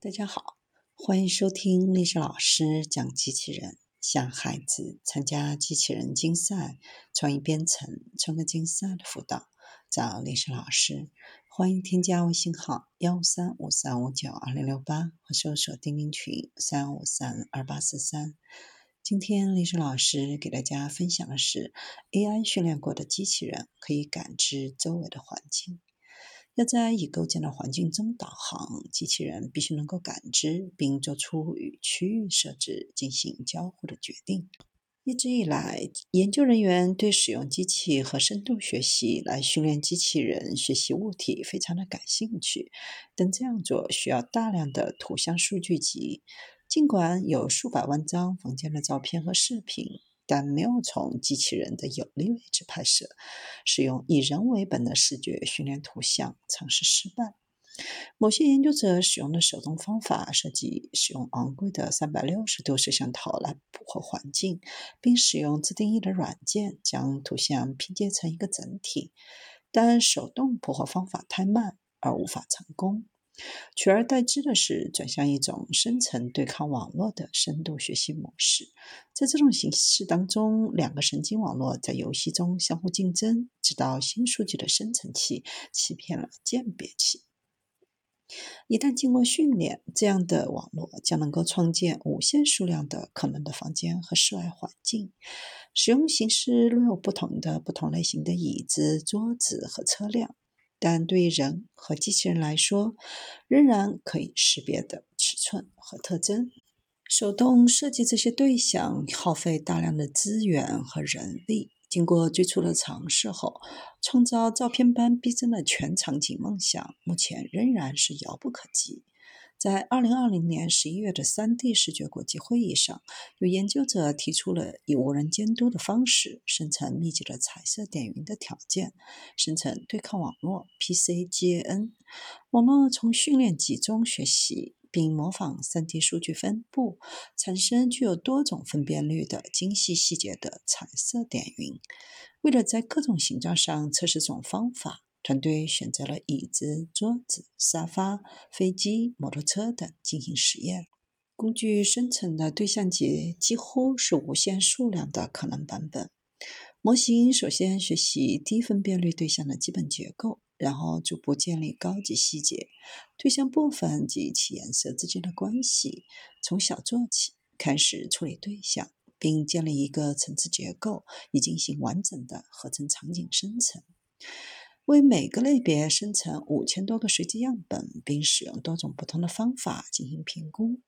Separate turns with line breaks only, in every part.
大家好，欢迎收听历史老师讲机器人，向孩子参加机器人竞赛、创意编程、创客竞赛的辅导，找历史老师。欢迎添加微信号幺三五三五九二零六八，或搜索钉钉群三五三二八四三。今天历史老师给大家分享的是 AI 训练过的机器人可以感知周围的环境。要在已构建的环境中导航，机器人必须能够感知并做出与区域设置进行交互的决定。一直以来，研究人员对使用机器和深度学习来训练机器人学习物体非常的感兴趣，但这样做需要大量的图像数据集。尽管有数百万张房间的照片和视频。但没有从机器人的有利位置拍摄，使用以人为本的视觉训练图像尝试失败。某些研究者使用的手动方法涉及使用昂贵的三百六十度摄像头来捕获环境，并使用自定义的软件将图像拼接成一个整体，但手动捕获方法太慢而无法成功。取而代之的是转向一种深层对抗网络的深度学习模式。在这种形式当中，两个神经网络在游戏中相互竞争，直到新数据的生成器欺骗了鉴别器。一旦经过训练，这样的网络将能够创建无限数量的可能的房间和室外环境。使用形式略有不同的不同类型的椅子、桌子和车辆。但对人和机器人来说，仍然可以识别的尺寸和特征。手动设计这些对象耗费大量的资源和人力。经过最初的尝试后，创造照片般逼真的全场景梦想，目前仍然是遥不可及。在二零二零年十一月的三 D 视觉国际会议上，有研究者提出了以无人监督的方式生成密集的彩色点云的条件，生成对抗网络 PCGAN。网络从训练集中学习，并模仿三 D 数据分布，产生具有多种分辨率的精细细节的彩色点云。为了在各种形状上测试这种方法。团队选择了椅子、桌子、沙发、飞机、摩托车等进行实验。工具生成的对象集几乎是无限数量的可能版本。模型首先学习低分辨率对象的基本结构，然后逐步建立高级细节对象部分及其颜色之间的关系。从小做起，开始处理对象，并建立一个层次结构，以进行完整的合成场景生成。为每个类别生成五千多个随机样本，并使用多种不同的方法进行评估。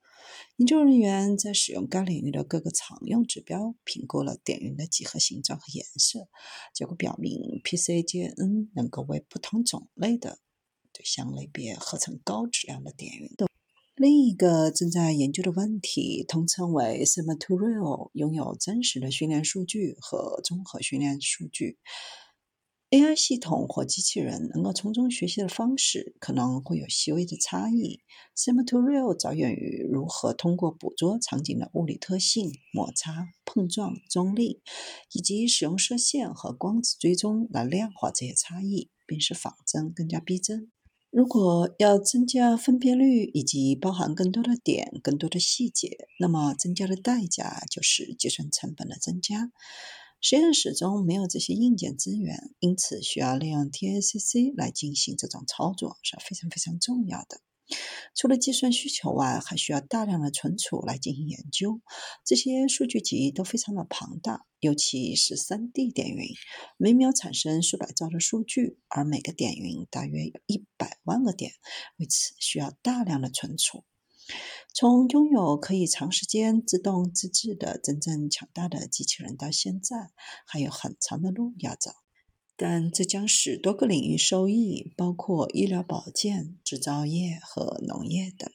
研究人员在使用该领域的各个常用指标评估了点云的几何形状和颜色。结果表明，PCGN 能够为不同种类的对象类别合成高质量的点云。另一个正在研究的问题，通称为 Sim-to-Real，拥有真实的训练数据和综合训练数据。AI 系统或机器人能够从中学习的方式可能会有细微的差异。Sim-to-Real 着眼于如何通过捕捉场景的物理特性、摩擦、碰撞、重力，以及使用射线和光子追踪来量化这些差异，并使仿真更加逼真。如果要增加分辨率以及包含更多的点、更多的细节，那么增加的代价就是计算成本的增加。实验室中没有这些硬件资源，因此需要利用 TACC 来进行这种操作是非常非常重要的。除了计算需求外，还需要大量的存储来进行研究。这些数据集都非常的庞大，尤其是 3D 点云，每秒产生数百兆的数据，而每个点云大约有一百万个点，为此需要大量的存储。从拥有可以长时间自动自制的真正强大的机器人到现在，还有很长的路要走。但这将使多个领域受益，包括医疗保健、制造业和农业等。